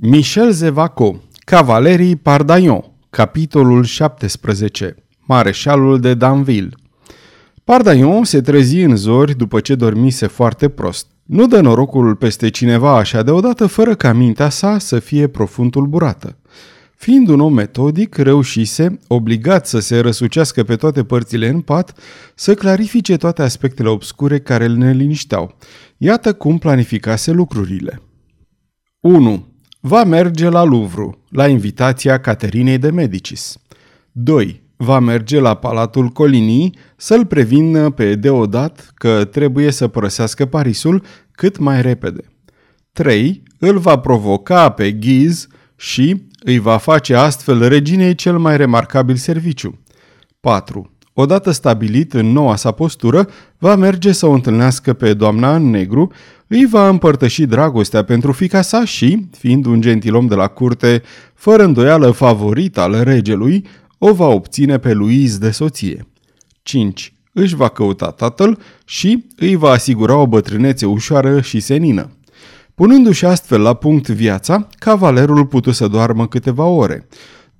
Michel Zevaco, Cavalerii Pardaion, capitolul 17, Mareșalul de Danville. Pardaion se trezi în zori după ce dormise foarte prost. Nu dă norocul peste cineva așa deodată fără ca mintea sa să fie profund tulburată. Fiind un om metodic, reușise, obligat să se răsucească pe toate părțile în pat, să clarifice toate aspectele obscure care îl nelinișteau. Iată cum planificase lucrurile. 1 va merge la Louvre, la invitația Caterinei de Medicis. 2. Va merge la Palatul Coligny să-l prevină pe Deodat că trebuie să părăsească Parisul cât mai repede. 3. Îl va provoca pe Ghiz și îi va face astfel reginei cel mai remarcabil serviciu. 4. Odată stabilit în noua sa postură, va merge să o întâlnească pe doamna în negru, îi va împărtăși dragostea pentru fica sa și, fiind un gentilom de la curte, fără îndoială favorit al regelui, o va obține pe Luiz de soție. 5. Își va căuta tatăl și îi va asigura o bătrânețe ușoară și senină. Punându-și astfel la punct viața, cavalerul putu să doarmă câteva ore.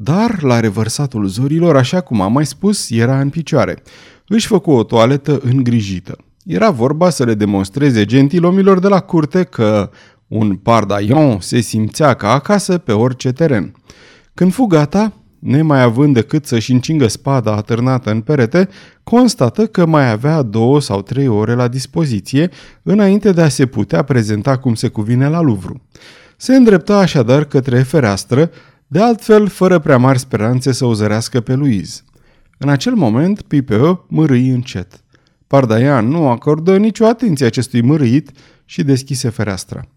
Dar, la revărsatul zorilor, așa cum am mai spus, era în picioare. Își făcu o toaletă îngrijită. Era vorba să le demonstreze gentilomilor de la curte că un pardaion se simțea ca acasă pe orice teren. Când fu gata, nemai având decât să-și încingă spada atârnată în perete, constată că mai avea două sau trei ore la dispoziție înainte de a se putea prezenta cum se cuvine la Louvre. Se îndrepta așadar către fereastră, de altfel fără prea mari speranțe să o zărească pe Louise. În acel moment, Pipeu mărâi încet. Pardaian nu acordă nicio atenție acestui mărâit și deschise fereastra.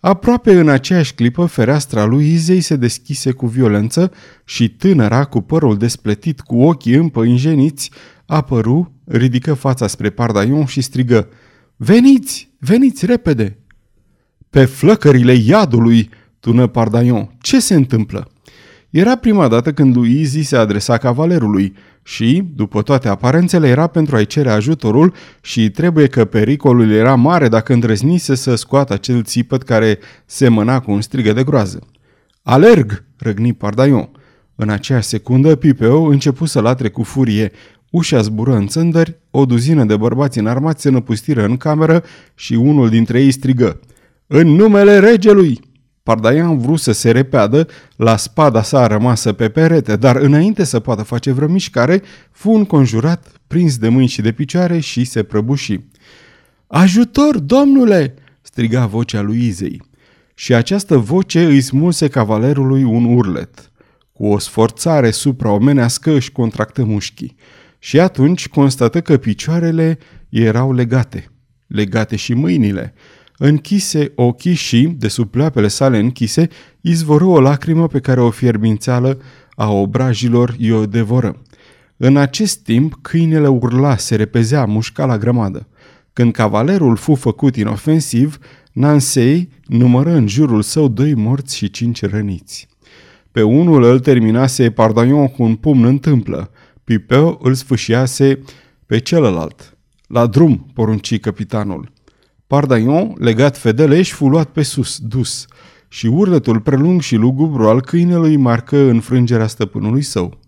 Aproape în aceeași clipă, fereastra lui Izei se deschise cu violență și tânăra, cu părul despletit, cu ochii împăinjeniți, apăru, ridică fața spre Pardaion și strigă Veniți! Veniți repede! Pe flăcările iadului, tună Pardaion. Ce se întâmplă? Era prima dată când Luizi se adresa cavalerului și, după toate aparențele, era pentru a-i cere ajutorul și trebuie că pericolul era mare dacă îndrăznise să scoată acel țipăt care semăna cu un strigă de groază. Alerg!" răgni Pardaion. În aceeași secundă, Pipeo începu să latre cu furie. Ușa zbură în țândări, o duzină de bărbați înarmați se năpustiră în cameră și unul dintre ei strigă. În numele regelui!" Pardaian vrut să se repeadă la spada sa rămasă pe perete, dar înainte să poată face vreo mișcare, fu înconjurat, prins de mâini și de picioare și se prăbuși. Ajutor, domnule!" striga vocea lui Izei. Și această voce îi smulse cavalerului un urlet. Cu o sforțare supraomenească își contractă mușchii. Și atunci constată că picioarele erau legate. Legate și mâinile închise ochii și, de sub pleoapele sale închise, izvoră o lacrimă pe care o fierbințeală a obrajilor i-o devoră. În acest timp, câinele urla, se repezea, mușca la grămadă. Când cavalerul fu făcut inofensiv, Nansei numără în jurul său doi morți și cinci răniți. Pe unul îl terminase Pardaion cu un pumn în tâmplă, Pipeu îl sfâșiase pe celălalt. La drum, porunci capitanul. Pardaion, legat fedeleș, fu luat pe sus, dus, și urletul prelung și lugubru al câinelui marcă înfrângerea stăpânului său.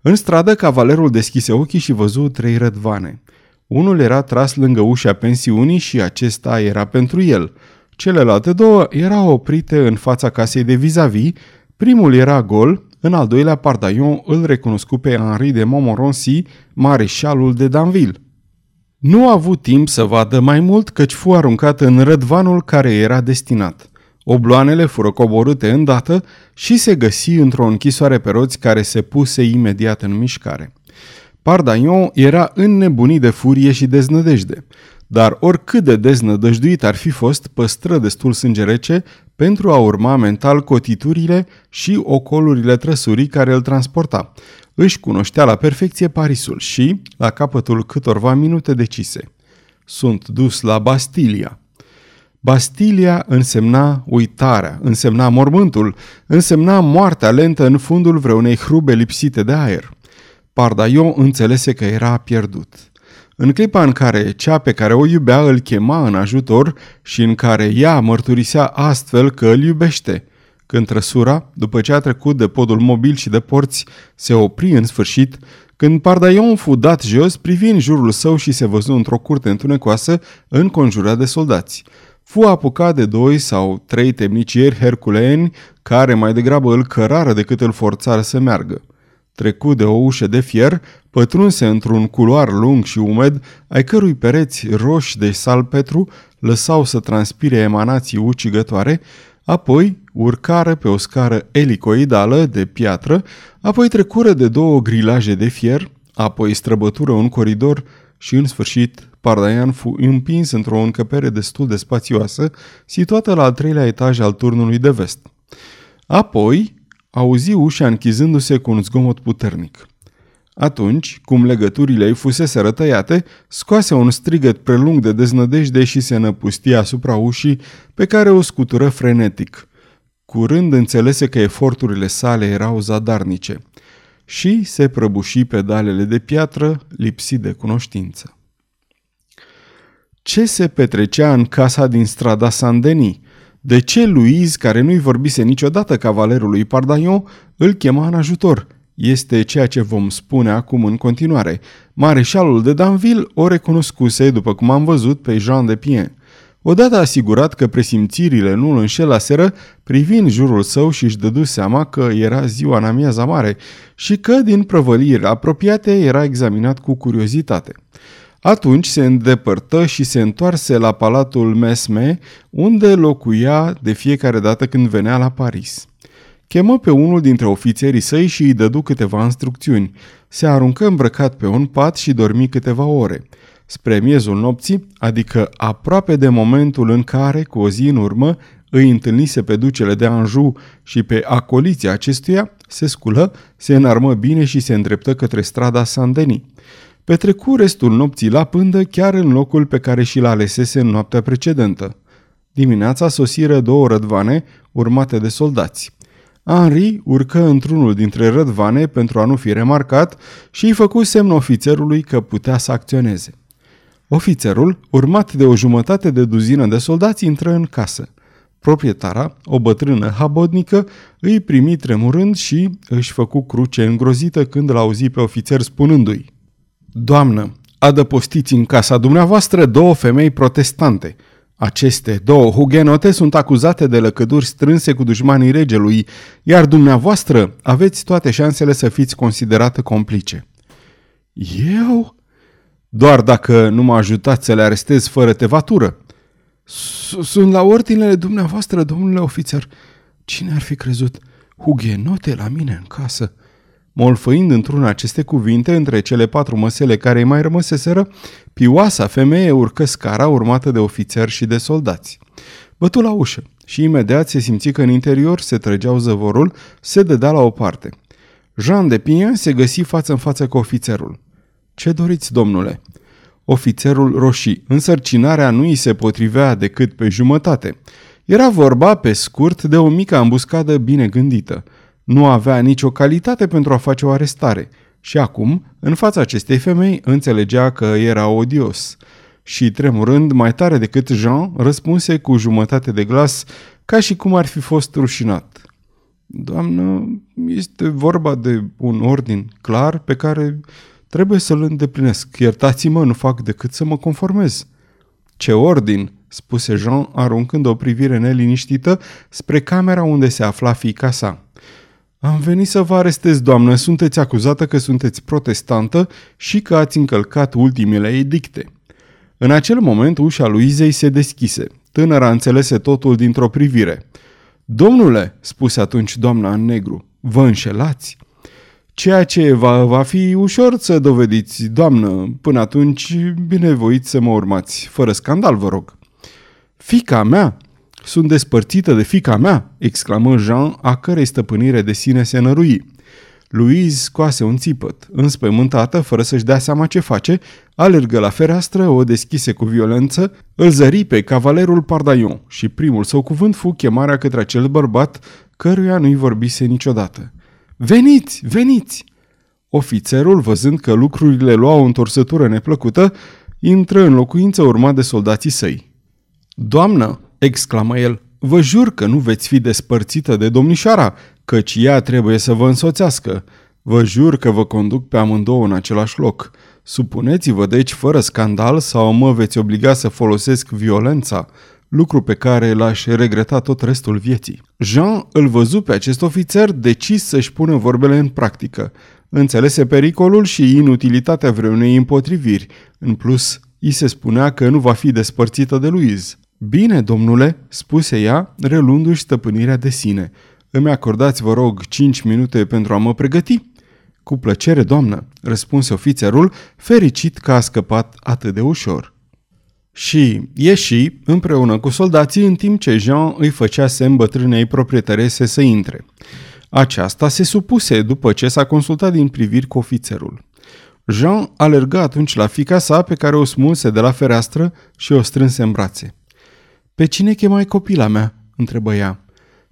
În stradă, cavalerul deschise ochii și văzu trei rădvane. Unul era tras lângă ușa pensiunii și acesta era pentru el. Celelalte două erau oprite în fața casei de vis-a-vis, primul era gol, în al doilea Pardaion îl recunoscu pe Henri de Montmorency, mareșalul de Danville. Nu a avut timp să vadă mai mult căci fu aruncat în rădvanul care era destinat. Obloanele fură coborâte îndată și se găsi într-o închisoare pe roți care se puse imediat în mișcare. Pardaion era înnebunit de furie și deznădejde, dar oricât de deznădăjduit ar fi fost, păstră destul sânge rece pentru a urma mental cotiturile și ocolurile trăsurii care îl transporta, își cunoștea la perfecție Parisul și, la capătul câtorva minute, decise. Sunt dus la Bastilia. Bastilia însemna uitarea, însemna mormântul, însemna moartea lentă în fundul vreunei hrube lipsite de aer. Pardaion înțelese că era pierdut. În clipa în care cea pe care o iubea îl chema în ajutor și în care ea mărturisea astfel că îl iubește, când trăsura, după ce a trecut de podul mobil și de porți, se opri în sfârșit, când Pardaion fu dat jos, privi în jurul său și se văzu într-o curte întunecoasă, înconjurat de soldați. Fu apucat de doi sau trei temnicieri herculeeni, care mai degrabă îl cărară decât îl forțară să meargă. Trecu de o ușă de fier, pătrunse într-un culoar lung și umed, ai cărui pereți roși de salpetru lăsau să transpire emanații ucigătoare, apoi urcară pe o scară elicoidală de piatră, apoi trecură de două grilaje de fier, apoi străbătură un coridor și, în sfârșit, Pardaian fu împins într-o încăpere destul de spațioasă, situată la al treilea etaj al turnului de vest. Apoi, auzi ușa închizându-se cu un zgomot puternic. Atunci, cum legăturile ei fusese rătăiate, scoase un strigăt prelung de deznădejde și se năpustie asupra ușii pe care o scutură frenetic. Curând înțelese că eforturile sale erau zadarnice și se prăbuși pe dalele de piatră, lipsit de cunoștință. Ce se petrecea în casa din strada Saint-Denis? De ce Louise, care nu-i vorbise niciodată cavalerului Pardaion, îl chema în ajutor? Este ceea ce vom spune acum în continuare. Mareșalul de Danville o recunoscuse, după cum am văzut, pe Jean de Pien. Odată asigurат că presimțirile nu îl înșelaseră, privi în jurul său și își dădu seama că era ziua în amiaza mare și că, din prăvăliri apropiate, era examinat cu curiozitate. Atunci se îndepărtă și se întoarse la palatul Mesme, unde locuia de fiecare dată când venea la Paris. Chemă pe unul dintre ofițerii săi și îi dădu câteva instrucțiuni. Se aruncă îmbrăcat pe un pat și dormi câteva ore. Spre miezul nopții, adică aproape de momentul în care, cu o zi în urmă, îi întâlnise pe ducele de Anjou și pe acoliția acestuia, se sculă, se înarmă bine și se îndreptă către strada Saint-Denis. Petrecu restul nopții la pândă chiar în locul pe care și-l alesese în noaptea precedentă. Dimineața sosiră două rădvane urmate de soldați. Henri urcă într-unul dintre rădvane pentru a nu fi remarcat și îi făcu semn ofițerului că putea să acționeze. Ofițerul, urmat de o jumătate de duzină de soldați, intră în casă. Proprietara, o bătrână habodnică, îi primi tremurând și își făcu cruce îngrozită când l-auzi pe ofițer spunându-i Doamnă, adăpostiți în casa dumneavoastră două femei protestante. Aceste două hugenote sunt acuzate de lăcăduri strânse cu dușmanii regelui, iar dumneavoastră aveți toate șansele să fiți considerată complice. Eu? Doar dacă nu mă ajutați să le arestez fără tevatură. Sunt la ordinele dumneavoastră, domnule ofițer. Cine ar fi crezut? Hugenote la mine în casă. Molfăind într-una aceste cuvinte între cele patru măsele care îi mai rămăseseră, pioasa femeie urcă scara urmată de ofițeri și de soldați. Bătu la ușă și imediat se simți că în interior se trăgeau zăvorul, se dădea la o parte. Jean de Pien se găsi față în față cu ofițerul. Ce doriți, domnule?" Ofițerul roșii. Însărcinarea nu îi se potrivea decât pe jumătate. Era vorba, pe scurt, de o mică ambuscadă bine gândită. Nu avea nicio calitate pentru a face o arestare. Și acum, în fața acestei femei, înțelegea că era odios. Și tremurând mai tare decât Jean, răspunse cu jumătate de glas, ca și cum ar fi fost rușinat. Doamnă, este vorba de un ordin clar pe care Trebuie să-l îndeplinesc. Iertați-mă, nu fac decât să mă conformez. Ce ordin, spuse Jean, aruncând o privire neliniștită spre camera unde se afla fica sa. Am venit să vă arestez, doamnă. Sunteți acuzată că sunteți protestantă și că ați încălcat ultimele edicte. În acel moment, ușa lui Izei se deschise. Tânăra înțelese totul dintr-o privire. Domnule, spuse atunci doamna în negru, vă înșelați? Ceea ce va, va fi ușor să dovediți, doamnă, până atunci binevoiți să mă urmați, fără scandal, vă rog. Fica mea? Sunt despărțită de fica mea, exclamă Jean, a cărei stăpânire de sine se nărui. Louise scoase un țipăt. Înspăimântată, fără să-și dea seama ce face, alergă la fereastră, o deschise cu violență, îl zări pe cavalerul Pardaion și primul său cuvânt fu chemarea către acel bărbat căruia nu-i vorbise niciodată. Veniți, veniți! Ofițerul, văzând că lucrurile luau o întorsătură neplăcută, intră în locuință urmat de soldații săi. Doamnă, exclamă el, vă jur că nu veți fi despărțită de domnișoara, căci ea trebuie să vă însoțească. Vă jur că vă conduc pe amândouă în același loc. Supuneți-vă deci fără scandal sau mă veți obliga să folosesc violența, lucru pe care l-aș regreta tot restul vieții. Jean îl văzu pe acest ofițer decis să-și pună vorbele în practică. Înțelese pericolul și inutilitatea vreunei împotriviri. În plus, îi se spunea că nu va fi despărțită de Louise. Bine, domnule, spuse ea, relundu-și stăpânirea de sine. Îmi acordați, vă rog, cinci minute pentru a mă pregăti? Cu plăcere, doamnă, răspunse ofițerul, fericit că a scăpat atât de ușor. Și ieși împreună cu soldații în timp ce Jean îi făcea semn bătrânei proprietărese să intre. Aceasta se supuse după ce s-a consultat din priviri cu ofițerul. Jean alergă atunci la fica sa pe care o smulse de la fereastră și o strânse în brațe. Pe cine chemai copila mea?" întrebă ea.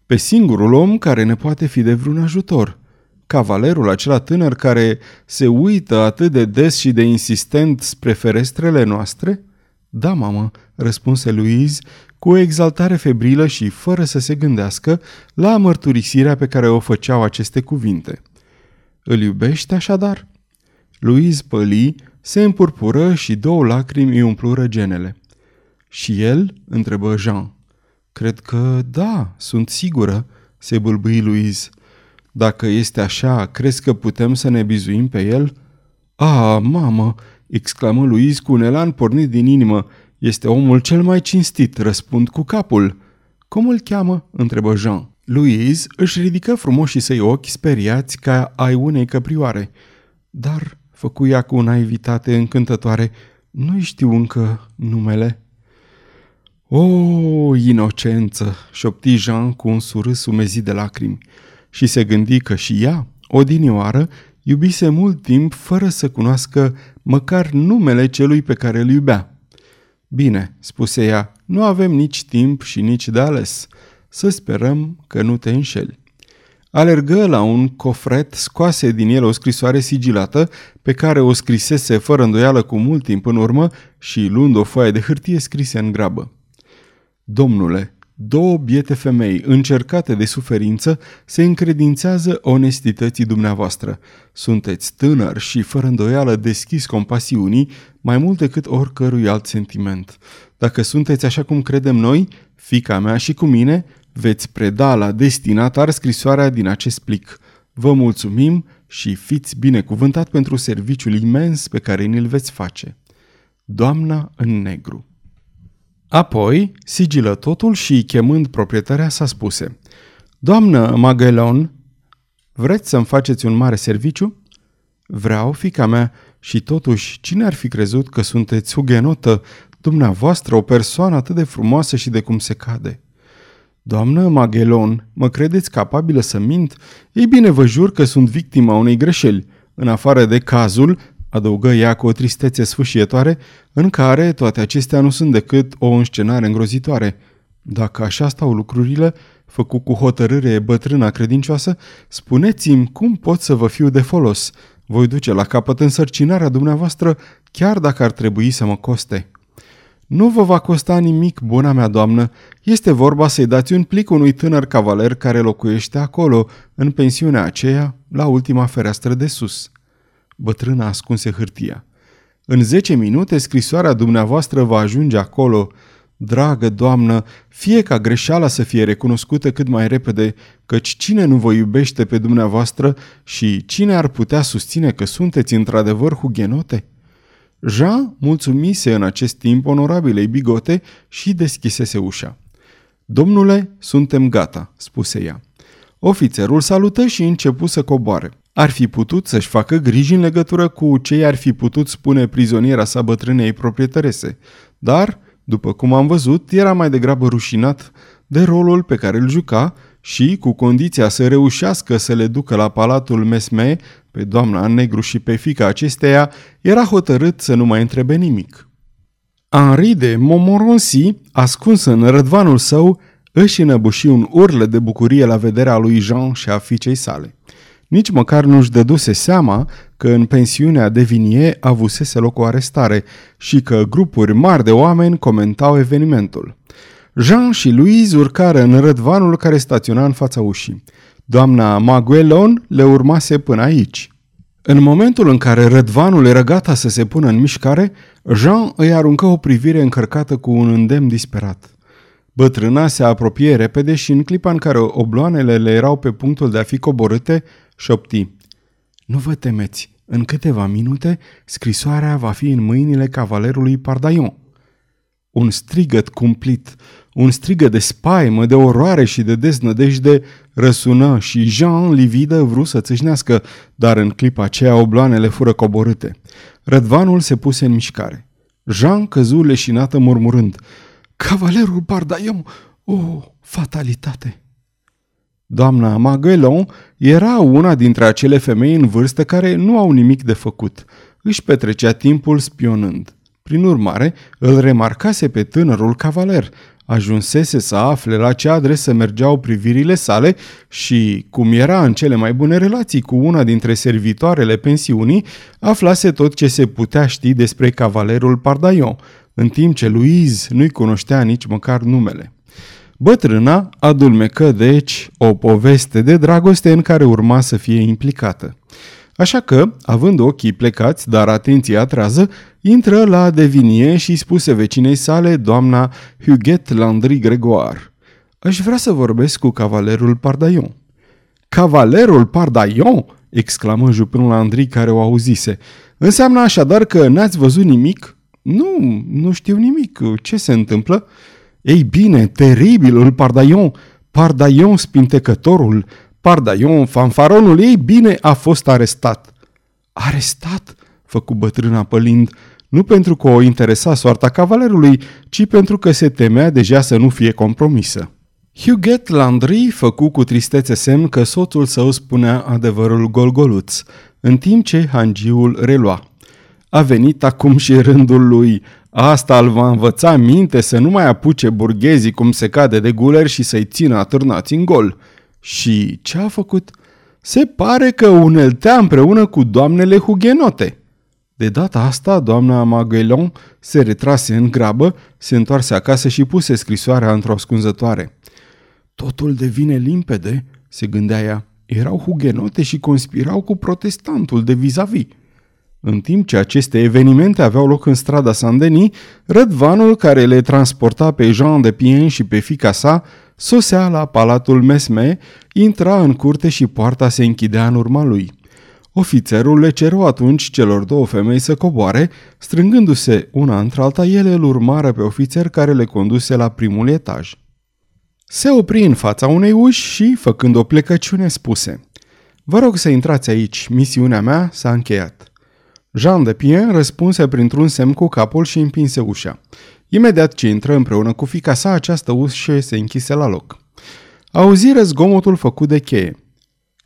Pe singurul om care ne poate fi de vreun ajutor. Cavalerul acela tânăr care se uită atât de des și de insistent spre ferestrele noastre?" Da, mamă," răspunse Louise cu o exaltare febrilă și fără să se gândească la mărturisirea pe care o făceau aceste cuvinte. Îl iubește așadar?" Louise păli, se împurpură și două lacrimi îi umplură genele. Și el?" întrebă Jean. Cred că da, sunt sigură," se bâlbâi Louise. Dacă este așa, crezi că putem să ne bizuim pe el?" A, mamă!" exclamă Louise cu un elan pornit din inimă. Este omul cel mai cinstit, răspund cu capul." Cum îl cheamă?" întrebă Jean. Louise își ridică frumoșii săi ochi speriați ca ai unei căprioare. Dar, făcu ea cu naivitate încântătoare, nu știu încă numele. O, inocență!" șopti Jean cu un surâs umezit de lacrimi și se gândi că și ea, odinioară, iubise mult timp fără să cunoască măcar numele celui pe care îl iubea. Bine, spuse ea, nu avem nici timp și nici de ales. Să sperăm că nu te înșeli. Alergă la un cofret, scoase din el o scrisoare sigilată pe care o scrisese fără îndoială cu mult timp în urmă și luând o foaie de hârtie scrise în grabă. Domnule, două biete femei încercate de suferință se încredințează onestității dumneavoastră. Sunteți tânăr și fără îndoială deschis compasiunii mai mult decât oricărui alt sentiment. Dacă sunteți așa cum credem noi, fica mea și cu mine, veți preda la destinatar scrisoarea din acest plic. Vă mulțumim și fiți binecuvântat pentru serviciul imens pe care ni-l veți face. Doamna în negru Apoi, sigilă totul și, chemând proprietarea, s-a spuse Doamnă Magelon, vreți să-mi faceți un mare serviciu? Vreau, fica mea, și totuși, cine ar fi crezut că sunteți hugenotă, dumneavoastră, o persoană atât de frumoasă și de cum se cade? Doamnă Magelon, mă credeți capabilă să mint? Ei bine, vă jur că sunt victima unei greșeli. În afară de cazul adăugă ea cu o tristețe sfâșietoare, în care toate acestea nu sunt decât o înscenare îngrozitoare. Dacă așa stau lucrurile, făcut cu hotărâre bătrâna credincioasă, spuneți-mi cum pot să vă fiu de folos. Voi duce la capăt însărcinarea dumneavoastră, chiar dacă ar trebui să mă coste. Nu vă va costa nimic, buna mea doamnă. Este vorba să-i dați un plic unui tânăr cavaler care locuiește acolo, în pensiunea aceea, la ultima fereastră de sus. Bătrâna ascunse hârtia. În zece minute scrisoarea dumneavoastră va ajunge acolo. Dragă doamnă, fie ca greșeala să fie recunoscută cât mai repede, căci cine nu vă iubește pe dumneavoastră și cine ar putea susține că sunteți într-adevăr hughenote? Jean mulțumise în acest timp onorabilei bigote și deschisese ușa. Domnule, suntem gata, spuse ea. Ofițerul salută și începu să coboare. Ar fi putut să-și facă griji în legătură cu ce ar fi putut spune prizoniera sa bătrânei proprietărese, dar, după cum am văzut, era mai degrabă rușinat de rolul pe care îl juca și, cu condiția să reușească să le ducă la palatul Mesme, pe doamna în negru și pe fica acesteia, era hotărât să nu mai întrebe nimic. Henri de Montmorency, ascuns în rădvanul său, își înăbuși un urlă de bucurie la vederea lui Jean și a fiicei sale. Nici măcar nu-și dăduse seama că în pensiunea de Vinie avusese loc o arestare și că grupuri mari de oameni comentau evenimentul. Jean și Louise urcară în rădvanul care staționa în fața ușii. Doamna Maguelon le urmase până aici. În momentul în care rădvanul era gata să se pună în mișcare, Jean îi aruncă o privire încărcată cu un îndemn disperat. Bătrâna se apropie repede și în clipa în care obloanele le erau pe punctul de a fi coborâte, șopti. Nu vă temeți, în câteva minute scrisoarea va fi în mâinile cavalerului Pardaion. Un strigăt cumplit, un strigă de spaimă, de oroare și de deznădejde răsună și Jean, lividă, vrut să țâșnească, dar în clipa aceea obloanele fură coborâte. Rădvanul se puse în mișcare. Jean căzu leșinată murmurând, Cavalerul Bardaion, o, fatalitate! Doamna Maguelon era una dintre acele femei în vârstă care nu au nimic de făcut. Își petrecea timpul spionând. Prin urmare, îl remarcase pe tânărul cavaler. Ajunsese să afle la ce adresă mergeau privirile sale și, cum era în cele mai bune relații cu una dintre servitoarele pensiunii, aflase tot ce se putea ști despre cavalerul Pardaion, în timp ce Louise nu-i cunoștea nici măcar numele. Bătrâna adulmecă, deci, o poveste de dragoste în care urma să fie implicată. Așa că, având ochii plecați, dar atenția trează, intră la devinie și spuse vecinei sale, doamna Huguette Landry Gregoire. Aș vrea să vorbesc cu cavalerul Pardaion. Cavalerul Pardaion? exclamă jupânul Landry care o auzise. Înseamnă așadar că n-ați văzut nimic? Nu, nu știu nimic. Ce se întâmplă? Ei bine, teribilul Pardaion, Pardaion spintecătorul, Pardaion fanfaronul, ei bine a fost arestat. Arestat? Făcu bătrâna pălind, nu pentru că o interesa soarta cavalerului, ci pentru că se temea deja să nu fie compromisă. Huguet Landry făcu cu tristețe semn că soțul său spunea adevărul golgoluț, în timp ce hangiul relua. A venit acum și rândul lui. Asta îl va învăța minte să nu mai apuce burghezii cum se cade de guler și să-i țină atârnați în gol. Și ce a făcut? Se pare că uneltea împreună cu doamnele hugenote. De data asta, doamna Maguelon se retrase în grabă, se întoarse acasă și puse scrisoarea într-o ascunzătoare. Totul devine limpede, se gândea ea. Erau hugenote și conspirau cu protestantul de vis-a-vis. În timp ce aceste evenimente aveau loc în strada Saint-Denis, rădvanul care le transporta pe Jean de Pien și pe fica sa sosea la palatul Mesme, intra în curte și poarta se închidea în urma lui. Ofițerul le ceru atunci celor două femei să coboare, strângându-se una într-alta, ele îl urmară pe ofițer care le conduse la primul etaj. Se opri în fața unei uși și, făcând o plecăciune, spuse Vă rog să intrați aici, misiunea mea s-a încheiat. Jean de Pien răspunse printr-un semn cu capul și împinse ușa. Imediat ce intră împreună cu fica sa, această ușă se închise la loc. Auziră zgomotul făcut de cheie.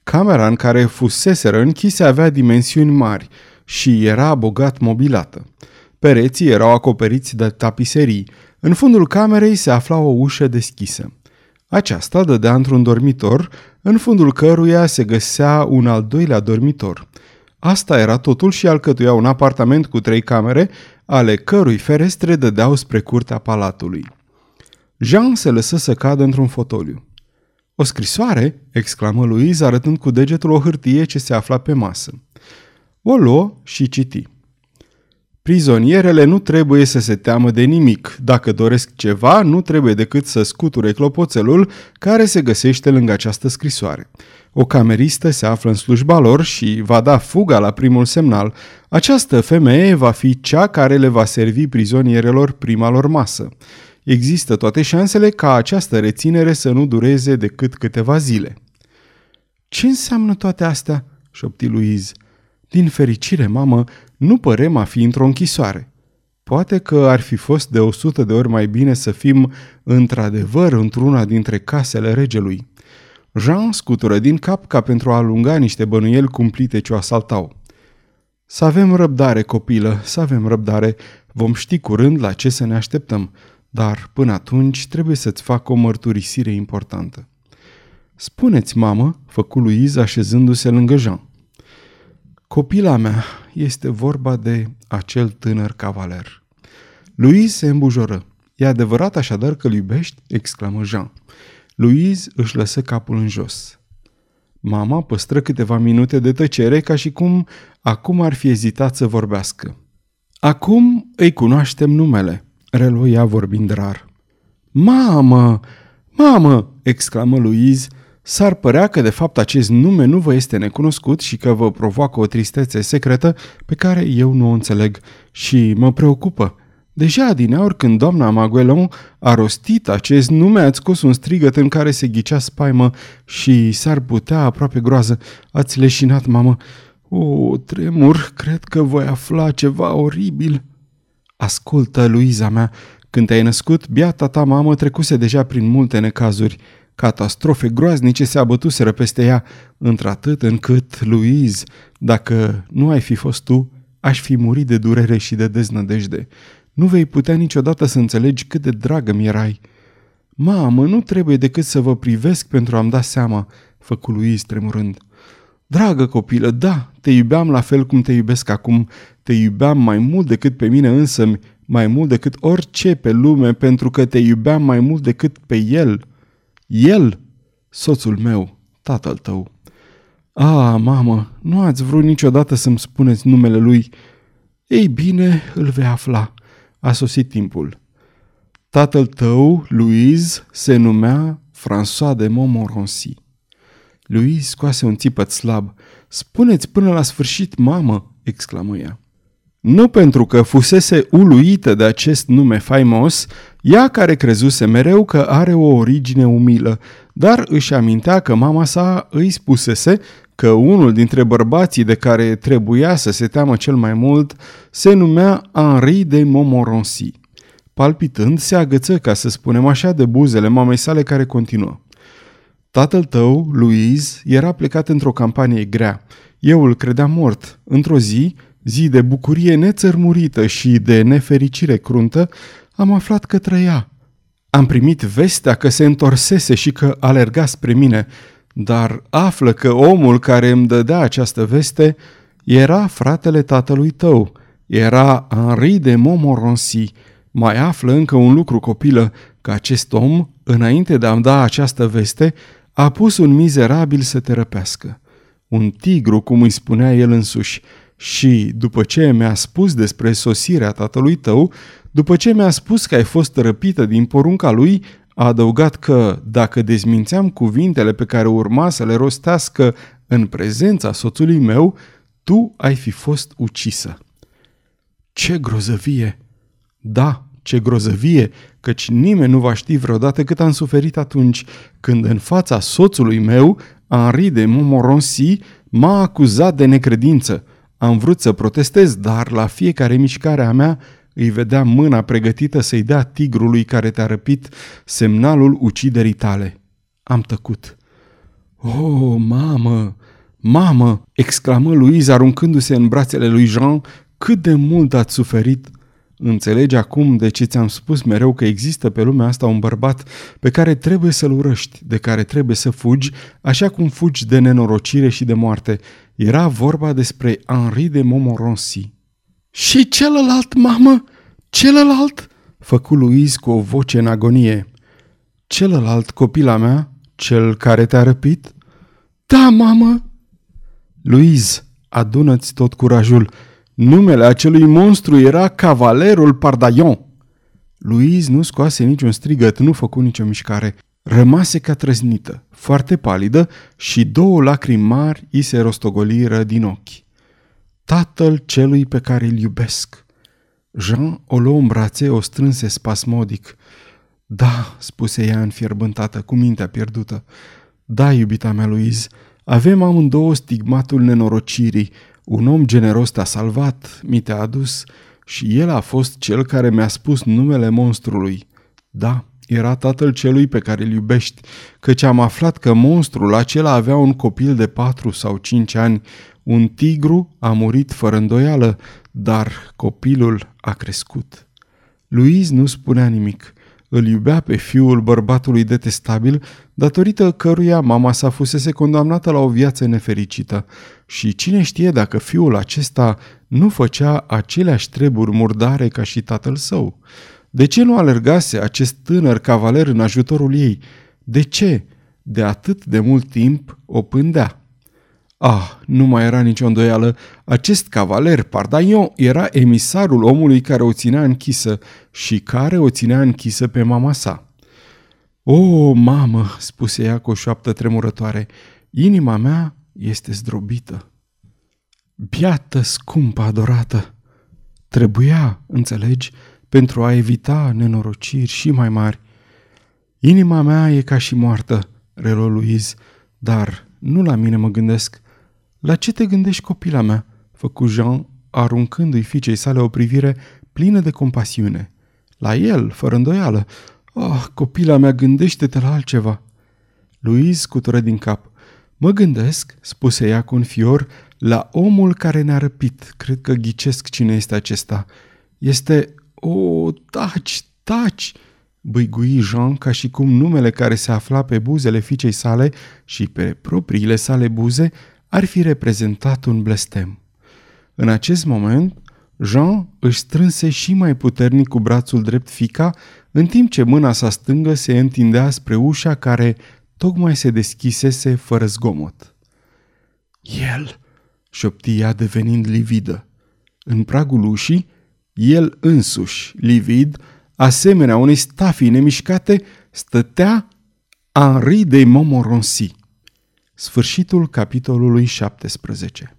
Camera în care fuseseră închise avea dimensiuni mari și era bogat mobilată. Pereții erau acoperiți de tapiserii. În fundul camerei se afla o ușă deschisă. Aceasta dădea într-un dormitor, în fundul căruia se găsea un al doilea dormitor. Asta era totul și alcătuia un apartament cu trei camere, ale cărui ferestre dădeau spre curtea palatului. Jean se lăsă să cadă într-un fotoliu. O scrisoare?" exclamă Louise arătând cu degetul o hârtie ce se afla pe masă. O luă și citi. Prizonierele nu trebuie să se teamă de nimic. Dacă doresc ceva, nu trebuie decât să scuture clopoțelul care se găsește lângă această scrisoare. O cameristă se află în slujba lor și va da fuga la primul semnal. Această femeie va fi cea care le va servi prizonierelor prima lor masă. Există toate șansele ca această reținere să nu dureze decât câteva zile. Ce înseamnă toate astea?" șopti Louise. Din fericire, mamă, nu părem a fi într-o închisoare. Poate că ar fi fost de o sută de ori mai bine să fim într-adevăr într-una dintre casele regelui. Jean scutură din cap ca pentru a alunga niște bănuieli cumplite ce o asaltau. Să avem răbdare, copilă, să avem răbdare. Vom ști curând la ce să ne așteptăm, dar până atunci trebuie să-ți fac o mărturisire importantă. Spuneți, mamă, făcu Luiz așezându-se lângă Jean. Copila mea este vorba de acel tânăr cavaler. Luiz se îmbujoră. E adevărat așadar că îl iubești?" exclamă Jean. Louise își lăsă capul în jos. Mama păstră câteva minute de tăcere ca și cum acum ar fi ezitat să vorbească. Acum îi cunoaștem numele, reluă ea vorbind rar. Mamă! Mamă! exclamă Louise. S-ar părea că de fapt acest nume nu vă este necunoscut și că vă provoacă o tristețe secretă pe care eu nu o înțeleg și mă preocupă. Deja adineauri când doamna Maguelon a rostit acest nume, ați scos un strigăt în care se ghicea spaimă și s-ar putea aproape groază. Ați leșinat, mamă. O, tremur, cred că voi afla ceva oribil. Ascultă, Luiza mea, când te-ai născut, biata ta mamă trecuse deja prin multe necazuri. Catastrofe groaznice se abătuseră peste ea, într-atât încât, Luiz, dacă nu ai fi fost tu, aș fi murit de durere și de deznădejde. Nu vei putea niciodată să înțelegi cât de dragă mi erai. Mamă, nu trebuie decât să vă privesc pentru a-mi da seama, făcu Luiz tremurând. Dragă copilă, da, te iubeam la fel cum te iubesc acum, te iubeam mai mult decât pe mine însă, mai mult decât orice pe lume, pentru că te iubeam mai mult decât pe el. El, soțul meu, tatăl tău. A, mamă, nu ați vrut niciodată să-mi spuneți numele lui. Ei bine, îl vei afla. A sosit timpul. Tatăl tău, Louise, se numea François de Montmorency. Louise scoase un țipăt slab. Spuneți până la sfârșit, mamă!" exclamă ea. Nu pentru că fusese uluită de acest nume faimos, ea care crezuse mereu că are o origine umilă, dar își amintea că mama sa îi spusese că unul dintre bărbații de care trebuia să se teamă cel mai mult se numea Henri de Montmorency. Palpitând, se agăță, ca să spunem așa, de buzele mamei sale care continuă. Tatăl tău, Louise, era plecat într-o campanie grea. Eu îl credeam mort. Într-o zi, zi de bucurie nețărmurită și de nefericire cruntă, am aflat că trăia. Am primit vestea că se întorsese și că alerga spre mine, dar află că omul care îmi dădea această veste era fratele tatălui tău, era Henri de Montmorency. Mai află încă un lucru, copilă, că acest om, înainte de a-mi da această veste, a pus un mizerabil să te răpească. Un tigru, cum îi spunea el însuși. Și, după ce mi-a spus despre sosirea tatălui tău, după ce mi-a spus că ai fost răpită din porunca lui, a adăugat că, dacă dezmințeam cuvintele pe care urma să le rostească în prezența soțului meu, tu ai fi fost ucisă. Ce grozăvie! Da, ce grozăvie, căci nimeni nu va ști vreodată cât am suferit atunci, când în fața soțului meu, Henri de Montmorency, m-a acuzat de necredință. Am vrut să protestez, dar la fiecare mișcare a mea îi vedea mâna pregătită să-i dea tigrului care te-a răpit semnalul uciderii tale. Am tăcut. Oh, mamă, mamă!" exclamă Louise aruncându-se în brațele lui Jean, cât de mult ați suferit!" Înțelegi acum de ce ți-am spus mereu că există pe lumea asta un bărbat pe care trebuie să-l urăști, de care trebuie să fugi, așa cum fugi de nenorocire și de moarte. Era vorba despre Henri de Montmorency. Și celălalt, mamă? Celălalt? Făcu Louise cu o voce în agonie. Celălalt, copila mea? Cel care te-a răpit? Da, mamă! Louise, adună-ți tot curajul. Numele acelui monstru era Cavalerul Pardaion. Louise nu scoase niciun strigăt, nu făcu nicio mișcare. Rămase ca trăznită, foarte palidă și două lacrimi mari îi se rostogoliră din ochi. Tatăl celui pe care îl iubesc. Jean o luă în brațe, o strânse spasmodic. Da, spuse ea înfierbântată, cu mintea pierdută. Da, iubita mea, Louise, avem amândouă stigmatul nenorocirii, un om generos te-a salvat, mi te-a adus și el a fost cel care mi-a spus numele monstrului. Da, era tatăl celui pe care îl iubești, căci am aflat că monstrul acela avea un copil de patru sau cinci ani. Un tigru a murit fără îndoială, dar copilul a crescut. Luiz nu spunea nimic. Îl iubea pe fiul bărbatului detestabil, datorită căruia mama sa fusese condamnată la o viață nefericită. Și cine știe dacă fiul acesta nu făcea aceleași treburi murdare ca și tatăl său. De ce nu alergase acest tânăr cavaler în ajutorul ei? De ce? De atât de mult timp o pândea. Ah, nu mai era nicio îndoială. Acest cavaler, Pardaion, era emisarul omului care o ținea închisă și care o ținea închisă pe mama sa. O, mamă, spuse ea cu o șoaptă tremurătoare, inima mea este zdrobită. Biată, scumpă, adorată! Trebuia, înțelegi, pentru a evita nenorociri și mai mari. Inima mea e ca și moartă, relo Luiz, dar nu la mine mă gândesc. La ce te gândești, copila mea? făcu Jean, aruncându-i fiicei sale o privire plină de compasiune. La el, fără îndoială. Oh, copila mea, gândește-te la altceva. Louise scutură din cap. Mă gândesc, spuse ea cu un fior, la omul care ne-a răpit. Cred că ghicesc cine este acesta. Este... O, taci, taci! Băigui Jean ca și cum numele care se afla pe buzele fiicei sale și pe propriile sale buze ar fi reprezentat un blestem. În acest moment, Jean își strânse și mai puternic cu brațul drept fica, în timp ce mâna sa stângă se întindea spre ușa care tocmai se deschisese fără zgomot. El, șopti ea devenind lividă. În pragul ușii, el însuși, livid, asemenea unei stafii nemișcate, stătea Henri de Montmorency. Sfârșitul capitolului 17